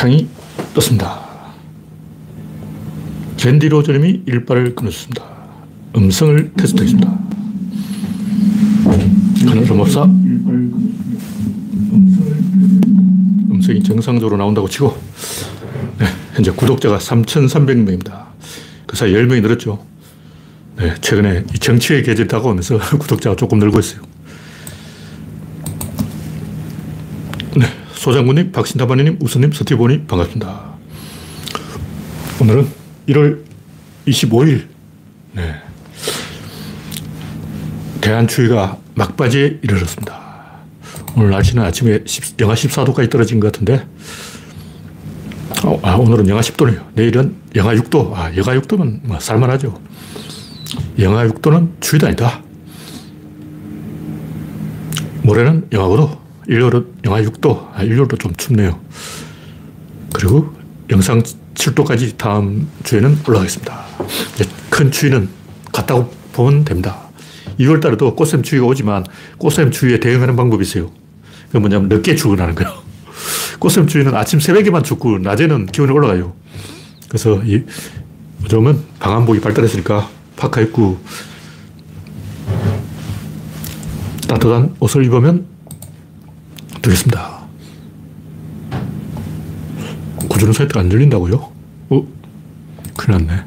창이 떴습니다. 랜디 로저님이 일발을 끊었습니다. 음성을 테스트했습니다. 하늘은 없사. 음성이 정상적으로 나온다고 치고, 네, 현재 구독자가 3,300명입니다. 그 사이 10명이 늘었죠. 네, 최근에 정치의 계절이 다가오면서 구독자가 조금 늘고 있어요. 네, 소장군님, 박신타바님, 우수님, 스티브님 반갑습니다. 오늘은 1월 25일, 네. 대한추위가 막바지에 이르렀습니다. 오늘 날씨는 아침에 10, 영하 14도까지 떨어진 것 같은데, 어, 아, 오늘은 영하 10도네요. 내일은 영하 6도. 아, 영하 6도면 뭐 살만하죠. 영하 6도는 추위도 아니다. 모레는 영하 5도, 일요일은 영하 6도. 아, 일요일도 좀 춥네요. 그리고 영상 7도까지 다음 주에는 올라가겠습니다. 큰 추위는 갔다고 보면 됩니다. 2월 달에도 꽃샘 추위가 오지만 꽃샘 추위에 대응하는 방법이 있어요. 그 뭐냐면 늦게 출근하는 거예요. 꽃샘 추위는 아침 새벽에만 춥고 낮에는 기온이 올라가요. 그래서 이 요즘은 방한복이 발달했으니까 파카 입고 따뜻한 옷을 입으면 되겠습니다. 구조는 사이트가 안 열린다고요? 어? 큰일 났네.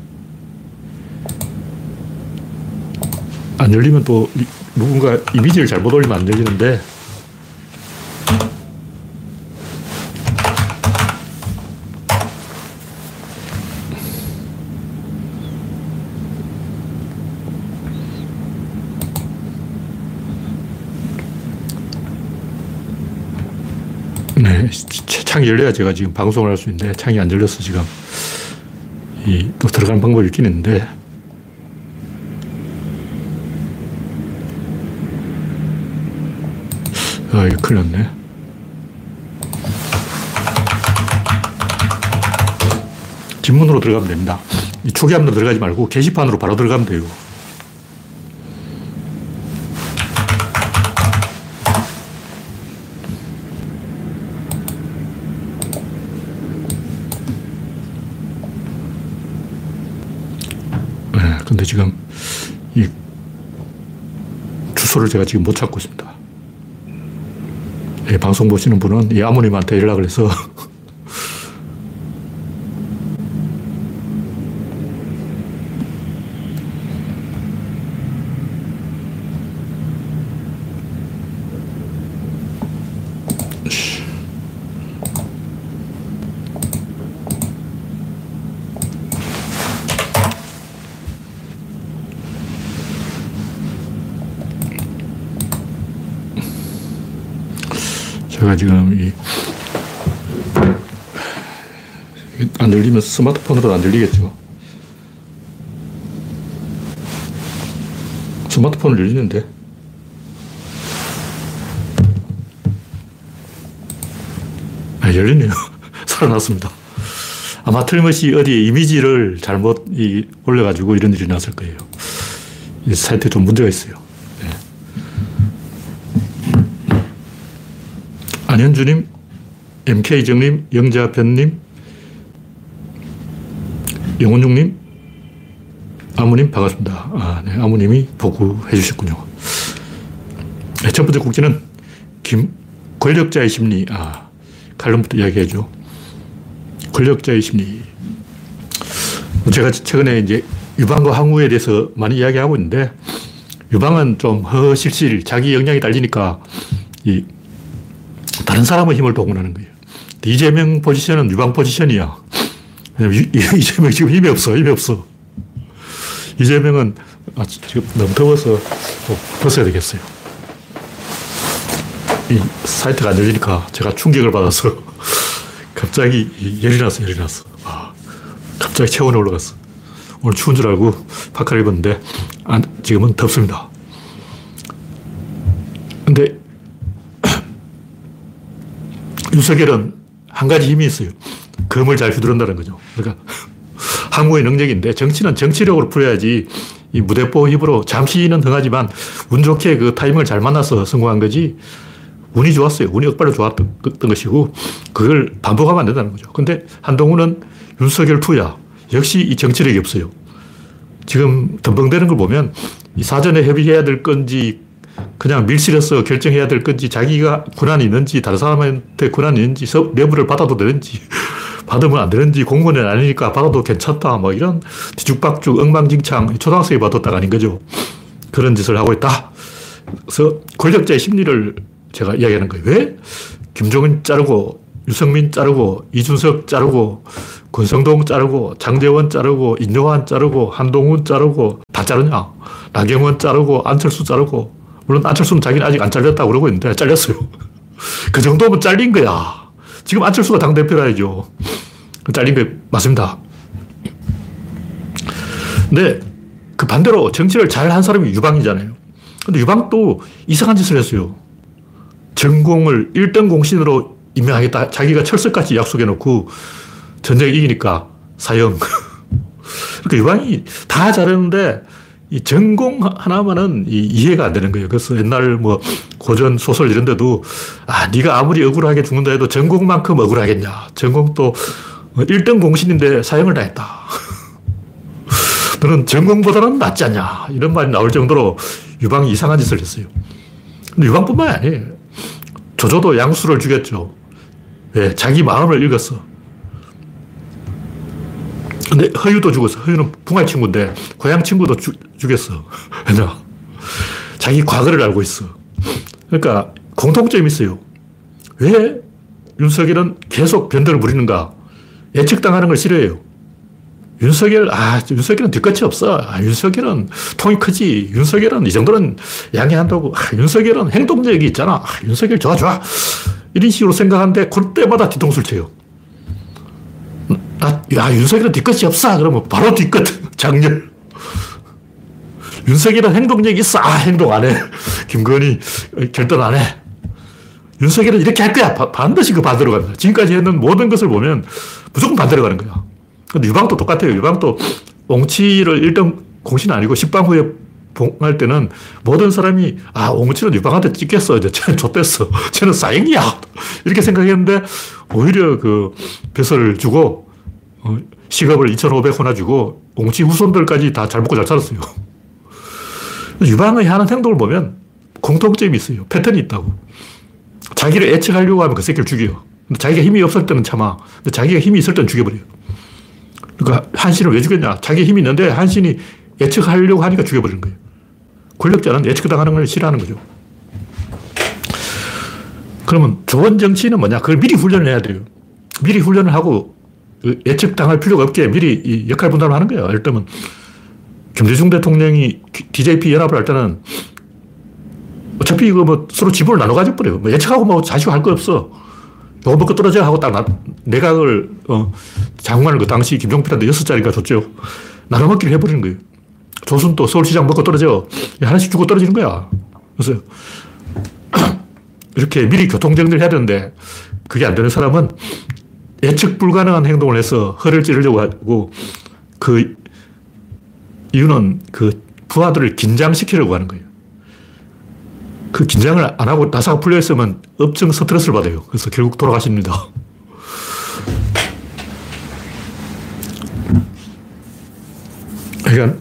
안 열리면 또 누군가 이미지를 잘못 올리면 안 열리는데 네, 창이 열려야 제가 지금 방송을 할 수 있는데 창이 안 열려서 지금 이 또 들어가는 방법이 있긴 있는데 아, 이거 큰일 났네. 뒷문으로 들어가면 됩니다. 이 초기함으로 들어가지 말고 게시판으로 바로 들어가면 돼요. 네, 근데 지금 이 주소를 제가 지금 못 찾고 있습니다. 예, 방송 보시는 분은 이 아모님한테 연락을 해서 제가 지금 이, 안 열리면 스마트폰으로 안 열리겠죠. 스마트폰을 열리는데. 아, 열리네요. 살아났습니다. 아마 틀림없이 어디 이미지를 잘못 이 올려가지고 이런 일이 났을 거예요. 이 사이트에 좀 문제가 있어요. 네. 안현주님, MK정님, 영자변님, 영원중님, 아무님 반갑습니다. 아, 네, 아무님이 보고해 주셨군요. 네, 첫 번째 국지는 김, 권력자의 심리. 아, 칼럼부터 이야기해줘. 권력자의 심리. 제가 최근에 이제 유방과 항우에 대해서 많이 이야기하고 있는데, 유방은 좀 허실실, 자기 역량이 달리니까, 이, 다른 사람의 힘을 동원하는 거예요. 이재명 포지션은 유방 포지션이야. 이재명 지금 힘이 없어, 힘이 없어. 이재명은 아, 지금 너무 더워서 벗어야 되겠어요. 이 사이트가 안 열리니까 제가 충격을 받아서 갑자기 열이 났어, 열이 났어. 아, 갑자기 체온이 올라갔어. 오늘 추운 줄 알고 파카를 입었는데, 아, 지금은 덥습니다. 근데 윤석열은 한 가지 힘이 있어요. 검을 잘 휘두른다는 거죠. 그러니까 항우의 능력인데 정치는 정치력으로 풀어야지 이 무대포 힘으로 잠시는 흥하지만 운 좋게 그 타이밍을 잘 만나서 성공한 거지 운이 좋았어요. 운이 억발로 좋았던 것이고, 그걸 반복하면 안 된다는 거죠. 근데 한동훈은 윤석열 투야. 역시 이 정치력이 없어요. 지금 덤벙대는 걸 보면 이 사전에 협의해야 될 건지 그냥 밀실에서 결정해야 될 건지 자기가 권한이 있는지 다른 사람한테 권한이 있는지 내부를 받아도 되는지 받으면 안 되는지 공무원이 아니니까 받아도 괜찮다 뭐 이런 뒤죽박죽 엉망진창 초등학생이 딱 아닌 거죠. 그런 짓을 하고 있다. 그래서 권력자의 심리를 제가 이야기하는 거예요. 왜 김종인 자르고 유승민 자르고 이준석 자르고 권성동 자르고 장재원 자르고 인요한 자르고 한동훈 자르고 다 자르냐? 나경원 자르고 안철수 자르고 물론 안철수는 자기는 아직 안 잘렸다고 그러고 있는데 잘렸어요. 그 정도면 잘린 거야. 지금 안철수가 당대표라야죠. 잘린 게 맞습니다. 근데 그 반대로 정치를 잘 한 사람이 유방이잖아요. 근데 유방도 이상한 짓을 했어요. 전공을 1등 공신으로 임명하겠다. 자기가 철석같이 약속해 놓고 전쟁 이기니까 사형. 그러니까 유방이 다 잘했는데 이 전공 하나만은 이 해가 안 되는 거예요. 그래서 옛날 뭐 고전 소설 이런 데도 아, 네가 아무리 억울하게 죽는다 해도 전공만큼 억울하겠냐. 전공도 1등 공신인데 사형을 당했다. 너는 전공보다는 낫지 않냐. 이런 말이 나올 정도로 유방이 이상한 짓을 했어요. 근데 유방뿐만이 아니에요. 조조도 양수를 죽였죠. 왜? 자기 마음을 읽었어. 근데 허유도 죽었어. 허유는 붕아 친구인데 고향 친구도 주, 죽였어. 왜냐? 자기 과거를 알고 있어. 그러니까 공통점이 있어요. 왜 윤석열은 계속 변덕을 부리는가? 예측당하는 걸 싫어해요. 윤석열, 아, 윤석열은 뒤끝이 없어. 아, 윤석열은 통이 크지. 윤석열은 이 정도는 양해한다고. 아, 윤석열은 행동력이 있잖아. 아, 윤석열 좋아, 좋아. 이런 식으로 생각하는데 그때마다 뒤통수를 쳐요. 나, 야, 윤석열은 뒤끝이 없어. 그러면 바로 뒤끝. 장렬. 윤석열은 행동력이 있어. 아, 행동 안 해. 김건희 결단 안 해. 윤석열은 이렇게 할 거야. 바, 반드시 그 반대로 갑니다. 지금까지 했는 모든 것을 보면 무조건 반대로 가는 거야. 근데 유방도 똑같아요. 유방도 옹치를 1등 공신 아니고 10방 후에 봉할 때는 모든 사람이 아, 옹치는 유방한테 찍겠어. 이제 쟤는 좆됐어. 쟤는 사행이야. 이렇게 생각했는데 오히려 그 벼슬을 주고 어, 시급을 2,500호나 주고 옹치 후손들까지 다 잘 먹고 잘 살았어요. 유방의 하는 행동을 보면 공통점이 있어요. 패턴이 있다고. 자기를 애측하려고 하면 그 새끼를 죽여요. 근데 자기가 힘이 없을 때는 참아. 근데 자기가 힘이 있을 때는 죽여버려요. 그러니까 한신을 왜 죽였냐. 자기 힘이 있는데 한신이 예측하려고 하니까 죽여버리는 거예요. 권력자는 예측당하는 걸 싫어하는 거죠. 그러면 좋은 정치는 뭐냐? 그걸 미리 훈련을 해야 돼요. 미리 훈련을 하고 그 예측당할 필요가 없게 미리 역할 분담을 하는 거예요. 예를 들면, 김대중 대통령이 DJP 연합을 할 때는 어차피 이거 뭐 서로 지분을 나눠 가져 버려요. 뭐 예측하고 뭐 자시고 할거 없어. 요거 먹고 떨어져 하고 딱 나, 내각을, 어, 장관을 그 당시 김종필한테 여섯 자리가 줬죠. 나눠 먹기를 해버리는 거예요. 조순도 서울시장 먹고 떨어져. 하나씩 주고 떨어지는 거야. 그래서 이렇게 미리 교통정리를 해야 되는데 그게 안 되는 사람은 예측 불가능한 행동을 해서 허를 찌르려고 하고 그 이유는 그 부하들을 긴장시키려고 하는 거예요. 그 긴장을 안 하고 나사가 풀려 있으면 엄청 스트레스를 받아요. 그래서 결국 돌아가십니다. 그러니까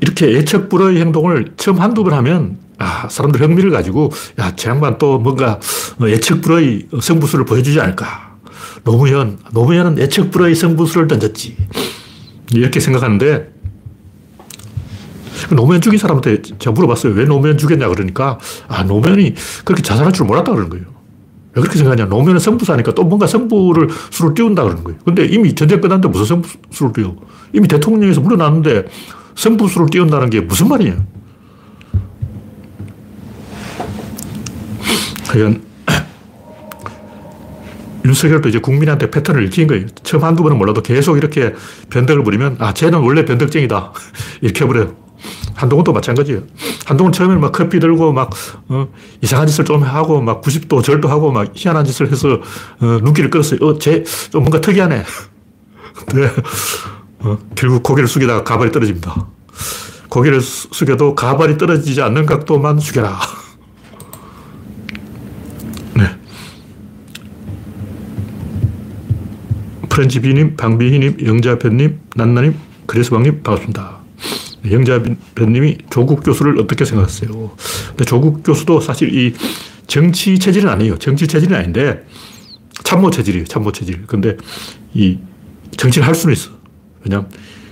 이렇게 예측 불허의 행동을 처음 한두 번 하면 아, 사람들 흥미를 가지고 야, 저 양반 또 뭔가 예측 불허의 성부수를 보여주지 않을까. 노무현, 노무현은 예측 불허의 성부수를 던졌지. 이렇게 생각하는데, 노무현 죽인 사람한테 제가 물어봤어요. 왜 노무현 죽였냐 그러니까, 아, 노무현이 그렇게 자살할 줄 몰랐다 그러는 거예요. 왜 그렇게 생각하냐. 노무현은 성부사니까 또 뭔가 성부를 수를 띄운다 그러는 거예요. 근데 이미 전쟁 끝났는데 무슨 성부수를 띄워. 이미 대통령에서 물러났는데 성부수를 띄운다는 게 무슨 말이에요. 하여간 윤석열도 이제 국민한테 패턴을 읽힌 거예요. 처음 한두 번은 몰라도 계속 이렇게 변덕을 부리면, 아, 쟤는 원래 변덕쟁이다. 이렇게 해버려요. 한동훈도 마찬가지예요. 한동훈 처음에는 막 커피 들고 막, 어, 이상한 짓을 좀 하고 막 90도 절도 하고 막 희한한 짓을 해서, 어, 눈길을 끌었어요. 어, 쟤 좀 뭔가 특이하네. 네. 어, 결국 고개를 숙이다가 가발이 떨어집니다. 고개를 숙여도 가발이 떨어지지 않는 각도만 숙여라. 프렌치비님, 방비희님, 영자편님, 난나님, 그레스방님 반갑습니다. 영자편님이 조국 교수를 어떻게 생각하세요? 근데 조국 교수도 사실 이 정치 체질은 아니에요. 정치 체질은 아닌데 참모 체질이에요. 참모 체질. 근데 이 정치를 할 수는 있어. 왜냐면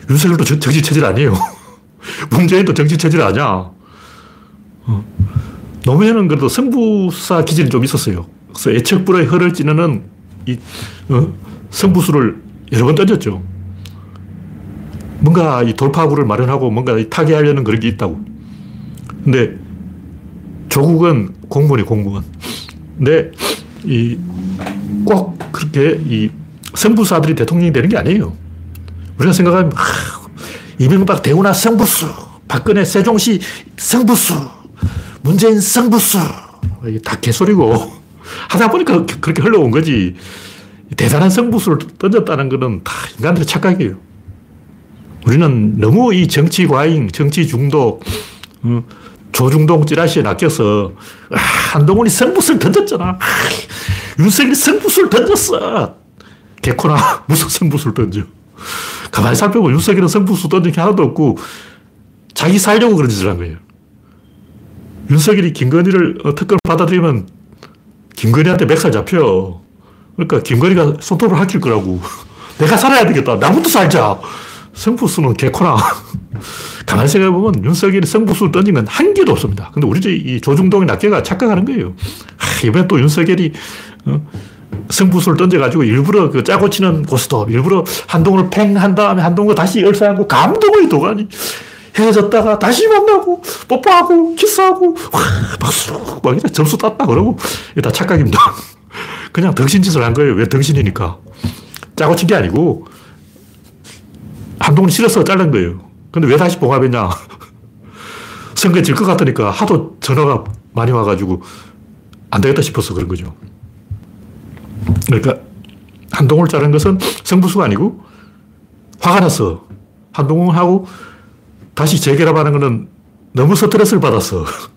윤석열도 정치 체질 아니에요. 문재인도 정치 체질 아니야. 어. 노무현은 그래도 승부사 기질이 좀 있었어요. 그래서 애척불의 허를 찌르는 이 어? 승부수를 여러 번 던졌죠. 뭔가 이 돌파구를 마련하고 뭔가 타개하려는 그런 게 있다고. 근데 조국은 공무원이 공무원. 근데 이 꼭 그렇게 이 승부사들이 대통령이 되는 게 아니에요. 우리가 생각하면 아, 이명박 대우나 승부수, 박근혜 세종시 승부수, 문재인 승부수 이게 다 개소리고 하다 보니까 그렇게 흘러온 거지. 대단한 승부수를 던졌다는 것은 다 인간들의 착각이에요. 우리는 너무 이 정치 과잉, 정치 중독, 어, 조중동 찌라시에 낚여서 아, 한동훈이 승부수를 던졌잖아. 아, 윤석열이 승부수를 던졌어. 개코나 무슨 승부수를 던져. 가만히 살펴보면 윤석열은 승부수 던진 게 하나도 없고 자기 살려고 그런 짓을 한 거예요. 윤석열이 김건희를 어, 특검 받아들이면 김건희한테 맥살 잡혀. 그러니까 김건희가 손톱을 할킬 거라고. 내가 살아야 되겠다. 나부터 살자. 승부수는 개코나. 가만히 생각해보면 윤석열이 승부수를 던진 건 한 개도 없습니다. 근데 우리 이 조중동의 낱개가 착각하는 거예요. 아, 이번에 또 윤석열이 어? 승부수를 던져가지고 일부러 그 짜고 치는 고스톱, 일부러 한동을 팽 한 다음에 한동을 다시 열사하고 감동의 도가니. 헤어졌다가 다시 만나고, 뽀뽀하고, 키스하고, 와, 박수, 막 이래 점수 땄다 그러고, 이게 다 착각입니다. 그냥 덩신짓을 한 거예요. 왜 덩신이니까. 짜고 친 게 아니고, 한동훈이 싫어서 자른 거예요. 근데 왜 다시 봉합했냐? 선거에 질 것 같으니까 하도 전화가 많이 와가지고, 안 되겠다 싶어서 그런 거죠. 그러니까, 한동훈을 자른 것은 성부수가 아니고, 화가 났어. 한동훈하고 다시 재결합하는 것은 너무 스트레스를 받았어.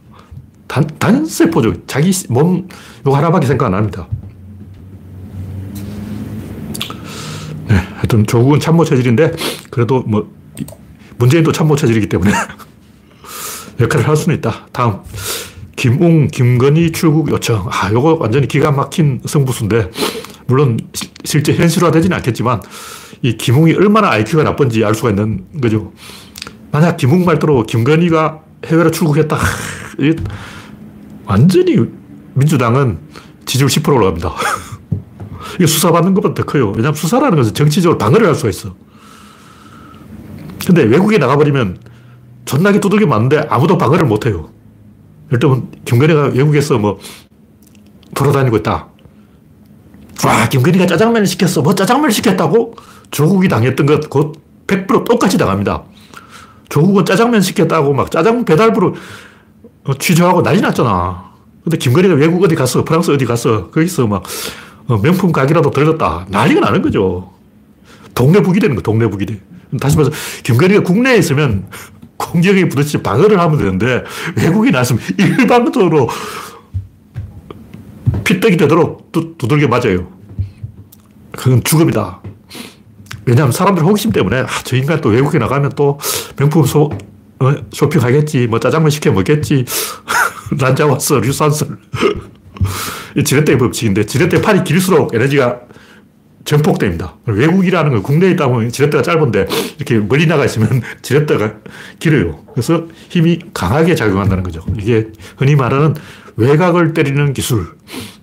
단, 단세포죠. 자기 몸, 요 하나밖에 생각 안 합니다. 네, 하여튼 조국은 참모 체질인데, 그래도 뭐, 문재인도 참모 체질이기 때문에 역할을 할 수는 있다. 다음. 김웅, 김건희 출국 요청. 아, 요거 완전히 기가 막힌 승부수인데, 물론 시, 실제 현실화되지는 않겠지만, 이 김웅이 얼마나 IQ가 나쁜지 알 수가 있는 거죠. 만약 김웅 말대로 김건희가 해외로 출국했다. 완전히 민주당은 지지율 10% 올라갑니다. 이게 수사받는 것보다 더 커요. 왜냐하면 수사라는 것은 정치적으로 방어를 할 수가 있어. 근데 외국에 나가버리면 존나게 두들겨 맞는데 아무도 방어를 못 해요. 예를 들면, 김건희가 외국에서 뭐 돌아다니고 있다. 와, 김건희가 짜장면을 시켰어. 뭐 짜장면을 시켰다고? 조국이 당했던 것, 곧 100% 똑같이 당합니다. 조국은 짜장면 시켰다고 막 짜장 배달부를 어, 취조하고 난리 났잖아. 근데 김건희가 외국 어디 갔어. 프랑스 어디 갔어. 거기서 막 어, 명품 가게라도 들렸다. 난리가 나는 거죠. 동네 북이 되는 거, 동네 북이 돼. 다시 말해서 김건희가 국내에 있으면 공격에 부딪히 방어를 하면 되는데 외국에 나서면 일방적으로 피떡이 되도록 두, 두들겨 맞아요. 그건 죽음이다. 왜냐하면 사람들 호기심 때문에 아, 저 인간 또 외국에 나가면 또 명품 소, 어, 쇼핑하겠지, 뭐 짜장면 시켜 먹겠지, 난자 왔어, 류산슬. 이 지렛대 법칙인데 지렛대 팔이 길수록 에너지가 전폭됩니다. 외국이라는 건 국내에 있다 보면 지렛대가 짧은데 이렇게 멀리 나가 있으면 지렛대가 길어요. 그래서 힘이 강하게 작용한다는 거죠. 이게 흔히 말하는 외곽을 때리는 기술.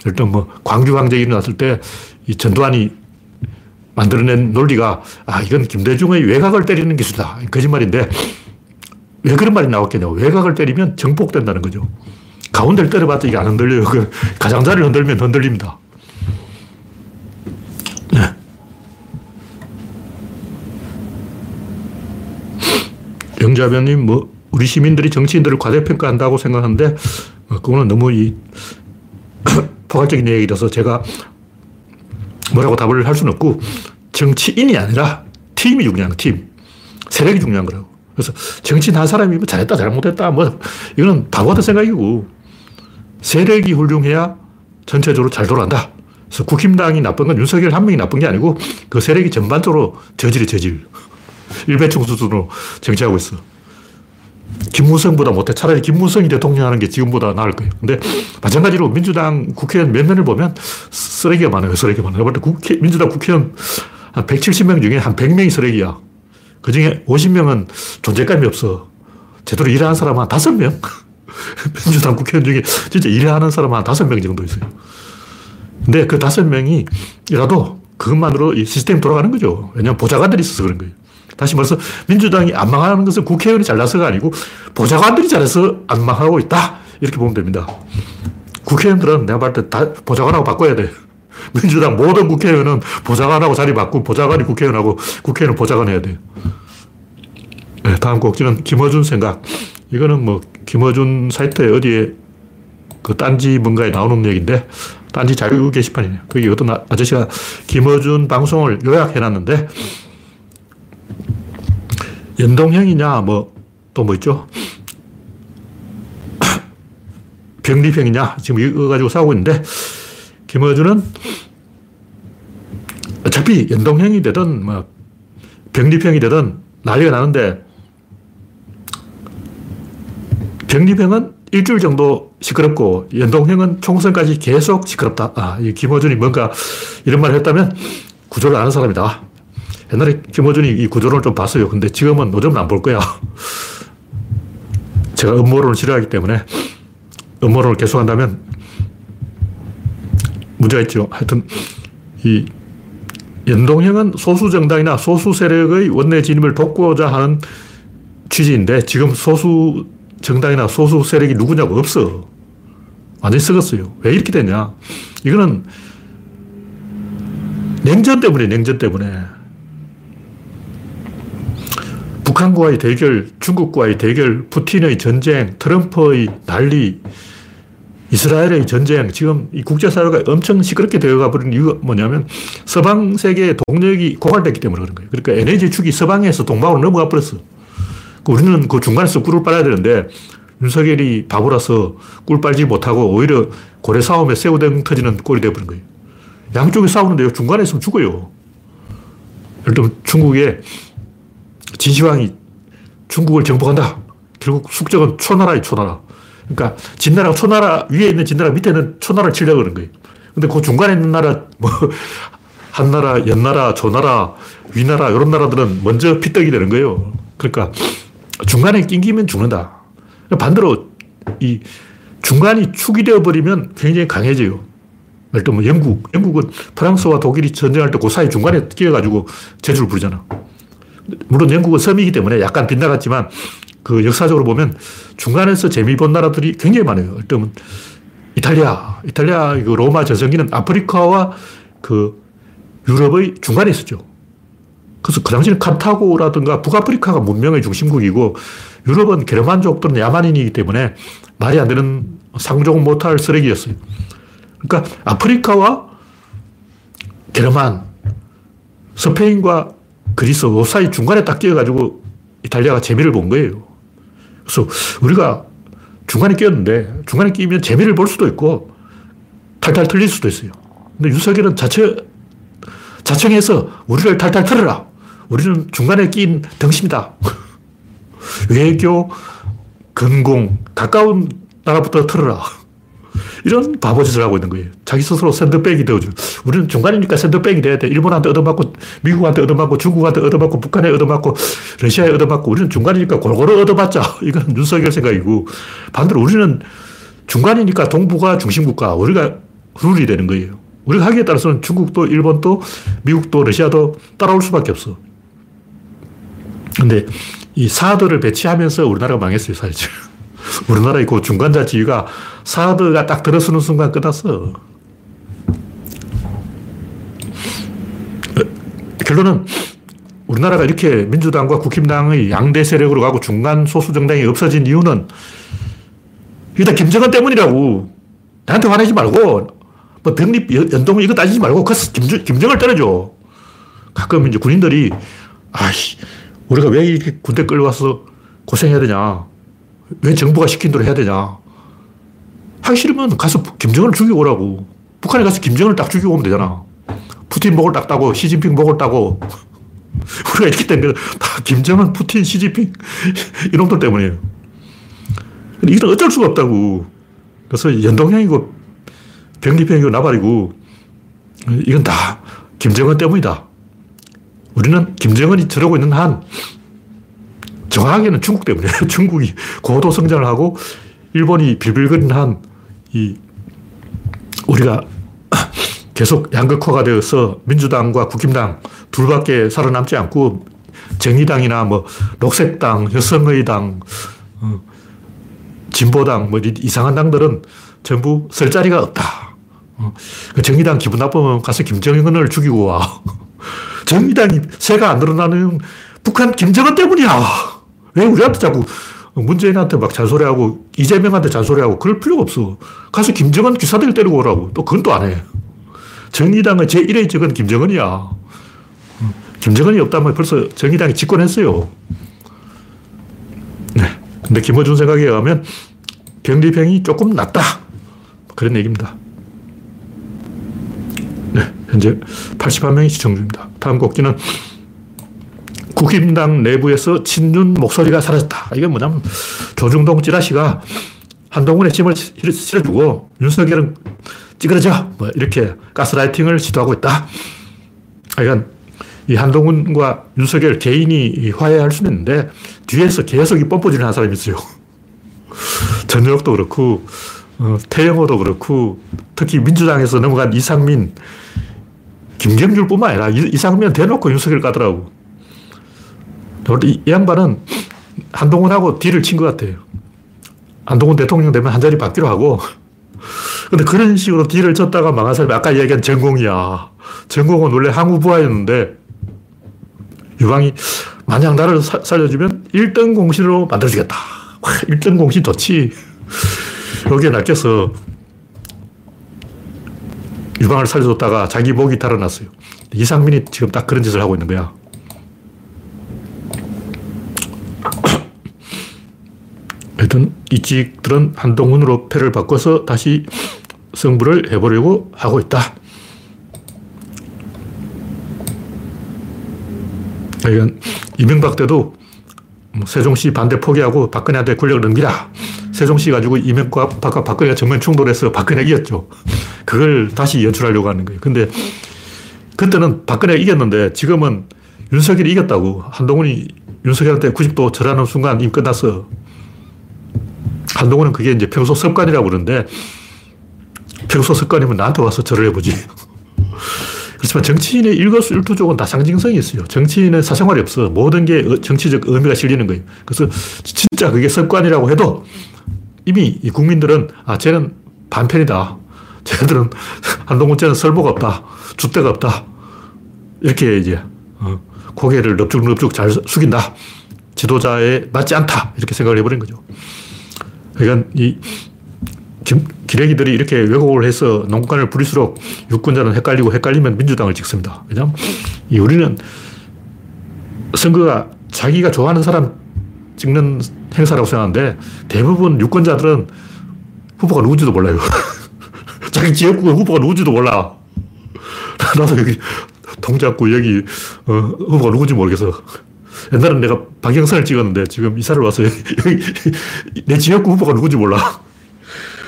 일단 뭐 광주 강쟁이 일어났을 때 이 전두환이 만들어낸 논리가 아 이건 김대중의 외곽을 때리는 기술이다. 거짓말인데 왜 그런 말이 나왔겠냐. 외곽을 때리면 정폭된다는 거죠. 가운데를 때려봤자 이게 안 흔들려요. 그 가장자리를 흔들면 흔들립니다. 네. 영자변님, 뭐, 우리 시민들이 정치인들을 과대평가한다고 생각하는데, 어, 그거는 너무 이 포괄적인 얘기라서 제가 뭐라고 답을 할 수는 없고, 정치인이 아니라 팀이 중요한 거, 팀. 세력이 중요한 거라고. 그래서 정치인 한 사람이 뭐 잘했다, 잘못했다, 뭐, 이거는 바보 같은 생각이고, 세력이 훌륭해야 전체적으로 잘 돌아간다. 그래서 국힘당이 나쁜 건 윤석열 한 명이 나쁜 게 아니고 그 세력이 전반적으로 저질이 저질. 일배충 수준으로 정치하고 있어. 김무성보다 못해. 차라리 김무성이 대통령 하는 게 지금보다 나을 거예요. 근데 마찬가지로 민주당 국회의원 몇 면을 보면 쓰레기가 많아요. 쓰레기가 많아요. 국회, 민주당 국회의원 한 170명 중에 한 100명이 쓰레기야. 그 중에 50명은 존재감이 없어. 제대로 일하는 사람 한 5명? 민주당 국회의원 중에 진짜 일하는 사람 한 5명 정도 있어요. 근데 그 5명이라도 그것만으로 이 시스템이 돌아가는 거죠. 왜냐하면 보좌관들이 있어서 그런 거예요. 다시 말해서 민주당이 안 망하는 것은 국회의원이 잘나서가 아니고 보좌관들이 잘해서 안 망하고 있다. 이렇게 보면 됩니다. 국회의원들은 내가 봤을 때 다 보좌관하고 바꿔야 돼. 민주당 모든 국회의원은 보좌관하고 자리 바꾸고 보좌관이 국회의원하고 국회의원은 보좌관 해야 돼 네, 다음 곡지는 김어준 생각. 이거는 뭐 김어준 사이트에 어디에 그 딴지 뭔가에 나오는 얘기인데 딴지 자유 게시판이네요. 거기 어떤 아저씨가 김어준 방송을 요약해 놨는데 연동형이냐, 뭐, 또 뭐 있죠? 병리병이냐, 지금 이거 가지고 싸우고 있는데, 김어준은 어차피 연동형이 되든, 뭐, 병리병이 되든 난리가 나는데, 병리병은 일주일 정도 시끄럽고, 연동형은 총선까지 계속 시끄럽다. 아, 이 김어준이 뭔가 이런 말을 했다면 구조를 아는 사람이다. 옛날에 김호준이 이 구조론을 좀 봤어요. 근데 지금은 요즘은 안 볼 거야. 제가 음모론을 싫어하기 때문에 음모론을 계속한다면 문제가 있죠. 하여튼 이 연동형은 소수 정당이나 소수 세력의 원내 진입을 돕고자 하는 취지인데 지금 소수 정당이나 소수 세력이 누구냐고 없어. 완전히 썩었어요. 왜 이렇게 되냐. 이거는 냉전 때문에, 냉전 때문에. 북한과의 대결, 중국과의 대결, 푸틴의 전쟁, 트럼프의 난리, 이스라엘의 전쟁, 지금 이 국제사회가 엄청 시끄럽게 되어가 버린 이유가 뭐냐면 서방 세계의 동력이 고갈됐기 때문에 그런 거예요. 그러니까 에너지 축이 서방에서 동방으로 넘어가 버렸어. 그 우리는 그 중간에서 꿀을 빨아야 되는데 윤석열이 바보라서 꿀 빨지 못하고 오히려 고래 싸움에 새우등 터지는 꼴이 되어버린 거예요. 양쪽이 싸우는데 중간에 있으면 죽어요. 예를 들면 중국에 진시황이 중국을 정복한다. 결국 숙적은 초나라의 초나라. 그러니까 진나라가 초나라 위에 있는 진나라 밑에는 초나라를 치려고 그런 거예요. 근데 그 중간에 있는 나라, 뭐, 한나라, 연나라, 조나라, 위나라, 이런 나라들은 먼저 피떡이 되는 거예요. 그러니까 중간에 낑기면 죽는다. 반대로 이 중간이 축이 되어버리면 굉장히 강해져요. 예를 들면 영국. 영국은 프랑스와 독일이 전쟁할 때 그 사이 중간에 끼어가지고 제주를 부르잖아. 물론 영국은 섬이기 때문에 약간 빗나갔지만 그 역사적으로 보면 중간에서 재미 본 나라들이 굉장히 많아요. 일단 이탈리아, 이탈리아 그 로마 전성기는 아프리카와 그 유럽의 중간에 있었죠. 그래서 그 당시는 카타고라든가 북아프리카가 문명의 중심국이고 유럽은 게르만족들은 야만인이기 때문에 말이 안 되는 상종 못할 쓰레기였어요. 그러니까 아프리카와 게르만, 스페인과 그리스 그 사이 중간에 딱 끼어가지고 이탈리아가 재미를 본 거예요. 그래서 우리가 중간에 끼었는데 중간에 끼면 재미를 볼 수도 있고 탈탈 틀릴 수도 있어요. 근데 윤석열은 자체, 자청해서 우리를 탈탈 틀어라. 우리는 중간에 끼인 덩심이다. 외교, 건공, 가까운 나라부터 틀어라. 이런 바보짓을 하고 있는 거예요. 자기 스스로 샌드백이 되어줘. 우리는 중간이니까 샌드백이 돼야 돼. 일본한테 얻어맞고, 미국한테 얻어맞고, 중국한테 얻어맞고, 북한에 얻어맞고, 러시아에 얻어맞고, 우리는 중간이니까 골고루 얻어맞자. 이건 윤석열 생각이고, 반대로 우리는 중간이니까 동북아 중심국가, 우리가 룰이 되는 거예요. 우리가 하기에 따라서는 중국도, 일본도, 미국도, 러시아도 따라올 수밖에 없어. 근데 이 사들을 배치하면서 우리나라가 망했어요, 사실. 우리나라의 그 중간자 지위가 사드가 딱 들어서는 순간 끝났어. 결론은 우리나라가 이렇게 민주당과 국힘당의 양대 세력으로 가고 중간 소수 정당이 없어진 이유는 이게 다 김정은 때문이라고. 나한테 화내지 말고, 뭐 병립, 연동 이거 따지지 말고, 그 김정, 김정을 때려줘. 가끔 이제 군인들이, 아이, 우리가 왜 이렇게 군대 끌려와서 고생해야 되냐. 왜 정부가 시킨 대로 해야 되냐. 하기 싫으면 가서 김정은을 죽이고 오라고. 북한에 가서 김정은을 딱 죽이고 오면 되잖아. 푸틴 목을 딱 따고 시진핑 목을 따고 우리가 이렇게 된 거는 다 김정은, 푸틴, 시진핑 이놈들 때문이에요. 이건 어쩔 수가 없다고. 그래서 연동형이고 병리병이고 나발이고 이건 다 김정은 때문이다. 우리는 김정은이 저러고 있는 한 정확하게는 중국 때문이에요. 중국이 고도 성장을 하고 일본이 빌빌거리는 한 이 우리가 계속 양극화가 되어서 민주당과 국힘당 둘밖에 살아남지 않고 정의당이나 뭐 녹색당, 여성의당, 어, 진보당, 뭐 이상한 당들은 전부 설 자리가 없다. 어, 그 정의당 기분 나쁘면 가서 김정은을 죽이고 와. 정의당이 새가 안 늘어나는 북한 김정은 때문이야. 왜 우리한테 자꾸 문재인한테 막 잔소리하고 이재명한테 잔소리하고 그럴 필요가 없어. 가서 김정은 기사들 때리고 오라고. 또 그건 또 안 해. 정의당의 제1의 적은 김정은이야. 김정은이 없다면 벌써 정의당이 집권했어요. 네. 근데 김어준 생각에 의하면 병리병이 조금 낫다. 그런 얘기입니다. 네. 현재 81명이 시청 중입니다. 다음 곡기는 국힘당 내부에서 친윤 목소리가 사라졌다. 이게 뭐냐면 조중동 찌라시가 한동훈의 짐을 실어주고 윤석열은 찌그러져. 뭐 이렇게 가스라이팅을 시도하고 있다. 그러니까 이 한동훈과 윤석열 개인이 화해할 수는 있는데 뒤에서 계속 이 뻔뻔질을 하는 사람이 있어요. 전역도 그렇고 어, 태영호도 그렇고 특히 민주당에서 넘어간 이상민, 김경률뿐만 아니라 이상민 대놓고 윤석열 까더라고. 이, 이 양반은 한동훈하고 딜을 친 것 같아요. 한동훈 대통령 되면 한 자리 받기로 하고. 근데 그런 식으로 딜을 쳤다가 망한 사람이 아까 이야기한 전공이야. 전공은 원래 항우부하였는데 유방이 만약 나를 사, 살려주면 1등 공신으로 만들어주겠다. 와, 1등 공신 좋지. 여기에 낚여서 유방을 살려줬다가 자기 목이 달아났어요. 이상민이 지금 딱 그런 짓을 하고 있는 거야. 하여튼 이직들은 한동훈으로 패를 바꿔서 다시 승부를 해보려고 하고 있다. 이명박 때도 뭐 세종시 반대 포기하고 박근혜한테 권력을 넘기라. 세종시 가지고 이명박과 박근혜가 정면 충돌해서 박근혜 이겼죠. 그걸 다시 연출하려고 하는 거예요. 근데 그때는 박근혜가 이겼는데 지금은 윤석열이 이겼다고. 한동훈이 윤석열한테 90도 절하는 순간 이미 끝났어. 한동훈은 그게 이제 평소 습관이라고 그러는데 평소 습관이면 나한테 와서 절을 해보지. 그렇지만 정치인의 일거수일투족은 다 상징성이 있어요. 정치인은 사생활이 없어. 모든 게 정치적 의미가 실리는 거예요. 그래서 진짜 그게 습관이라고 해도 이미 이 국민들은 아, 쟤는 반편이다. 쟤들은 한동훈 쟤는 설보가 없다. 주대가 없다. 이렇게 이제 어, 고개를 넙죽넙죽 잘 숙인다. 지도자에 맞지 않다. 이렇게 생각을 해버린 거죠. 그러니까 이 기레기들이 이렇게 왜곡을 해서 농간을 부릴수록 유권자는 헷갈리고 헷갈리면 민주당을 찍습니다. 왜냐하면 이 우리는 선거가 자기가 좋아하는 사람 찍는 행사라고 생각하는데 대부분 유권자들은 후보가 누군지도 몰라요. 자기 지역구 후보가 누군지도 몰라. 나도 여기 동작구 여기 어, 후보가 누군지 모르겠어. 옛날엔 내가 방경선을 찍었는데 지금 이사를 와서 내 지역구 후보가 누군지 몰라.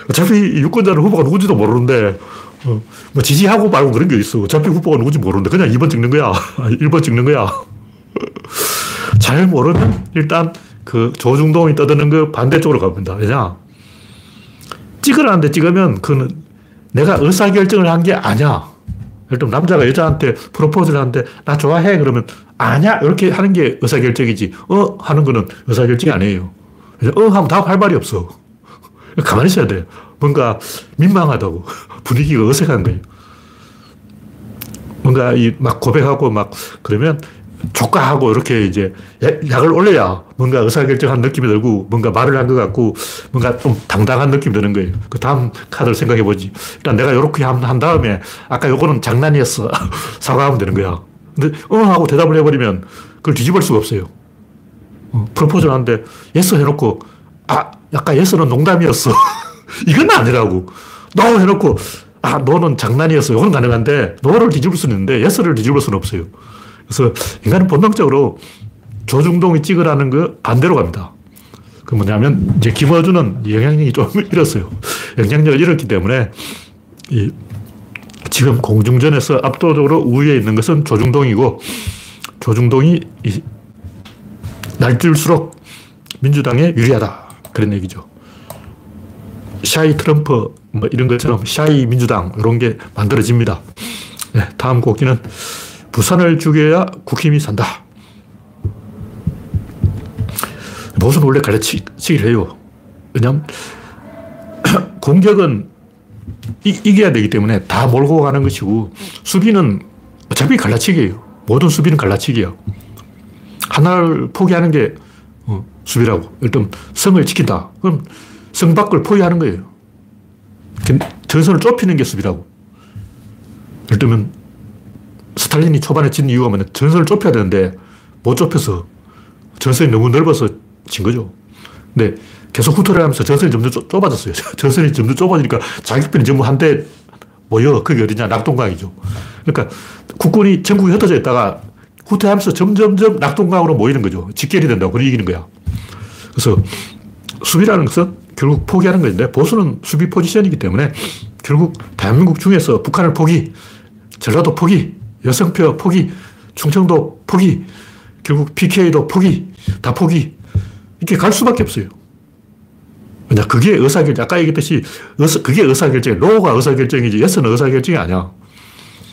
어차피 유권자는 후보가 누군지도 모르는데 어, 뭐 지지하고 말고 그런 게 있어. 어차피 후보가 누군지 모르는데 그냥 2번 찍는 거야. 1번 찍는 거야. 잘 모르면 일단 그 조중동이 떠드는 그 반대쪽으로 갑니다. 왜냐? 찍으라는데 찍으면 그는 내가 의사결정을 한 게 아니야. 예를 들면 남자가 여자한테 프로포즈를 하는데 나 좋아해 그러면 아냐 이렇게 하는 게 의사결정이지 어 하는 거는 의사결정이 아니에요. 어 하면 다할 말이 없어. 가만히 있어야 돼. 뭔가 민망하다고 분위기가 어색한 거예요. 뭔가 이 막 고백하고 막 그러면 조카하고 이렇게 이제 약을 올려야 뭔가 의사결정한 느낌이 들고 뭔가 말을 한 것 같고 뭔가 좀 당당한 느낌이 드는 거예요. 그 다음 카드를 생각해 보지. 일단 내가 이렇게 한 다음에 아까 요거는 장난이었어. 사과하면 되는 거야. 근데 어 하고 대답을 해버리면 그걸 뒤집을 수가 없어요. 어, 프로포즈를 하는데 yes 해놓고 아 약간 yes는 농담이었어. 이건 아니라고. no 해놓고 아, no는 장난이었어. 요건 가능한데, no를 뒤집을 수는 있는데, yes를 뒤집을 수는 없어요. 그래서 인간은 본능적으로 조중동이 찍으라는 거 반대로 갑니다. 그 뭐냐면, 이제 김어준은 영향력이 좀 잃었어요. 영향력을 잃었기 때문에, 이, 지금 공중전에서 압도적으로 우위에 있는 것은 조중동이고, 조중동이 날뛸수록 민주당에 유리하다. 그런 얘기죠. 샤이 트럼프 뭐 이런 것처럼 샤이 민주당 이런 게 만들어집니다. 네, 다음 곡기는 부산을 죽여야 국힘이 산다. 보수는 원래 가르치기를 해요. 왜냐면 공격은 이, 이겨야 되기 때문에 다 몰고 가는 것이고 수비는 어차피 갈라치기예요. 모든 수비는 갈라치기야. 하나를 포기하는 게 어, 수비라고. 일단 성을 지킨다. 그럼 성 밖을 포위하는 거예요. 전선을 좁히는 게 수비라고. 예를 들면 스탈린이 초반에 진 이유가 뭐냐. 전선을 좁혀야 되는데 못 좁혀서 전선이 너무 넓어서 진 거죠. 근데 계속 후퇴를 하면서 전선이 점점 좁아졌어요. 전선이 점점 좁아지니까 자기편이 전부 한대 모여. 그게 어디냐? 낙동강이죠. 그러니까 국군이 전국에 흩어져 있다가 후퇴하면서 점점점 낙동강으로 모이는 거죠. 직결이 된다고. 그걸 이기는 거야. 그래서 수비라는 것은 결국 포기하는 것인데 보수는 수비 포지션이기 때문에 결국 대한민국 중에서 북한을 포기, 전라도 포기, 여성표 포기, 충청도 포기, 결국 PK도 포기, 다 포기. 이렇게 갈 수밖에 없어요. 왜냐, 그게 의사결정, 아까 얘기했듯이, 의사, 그게 의사결정, no가 의사결정이지, yes는 의사결정이 아니야.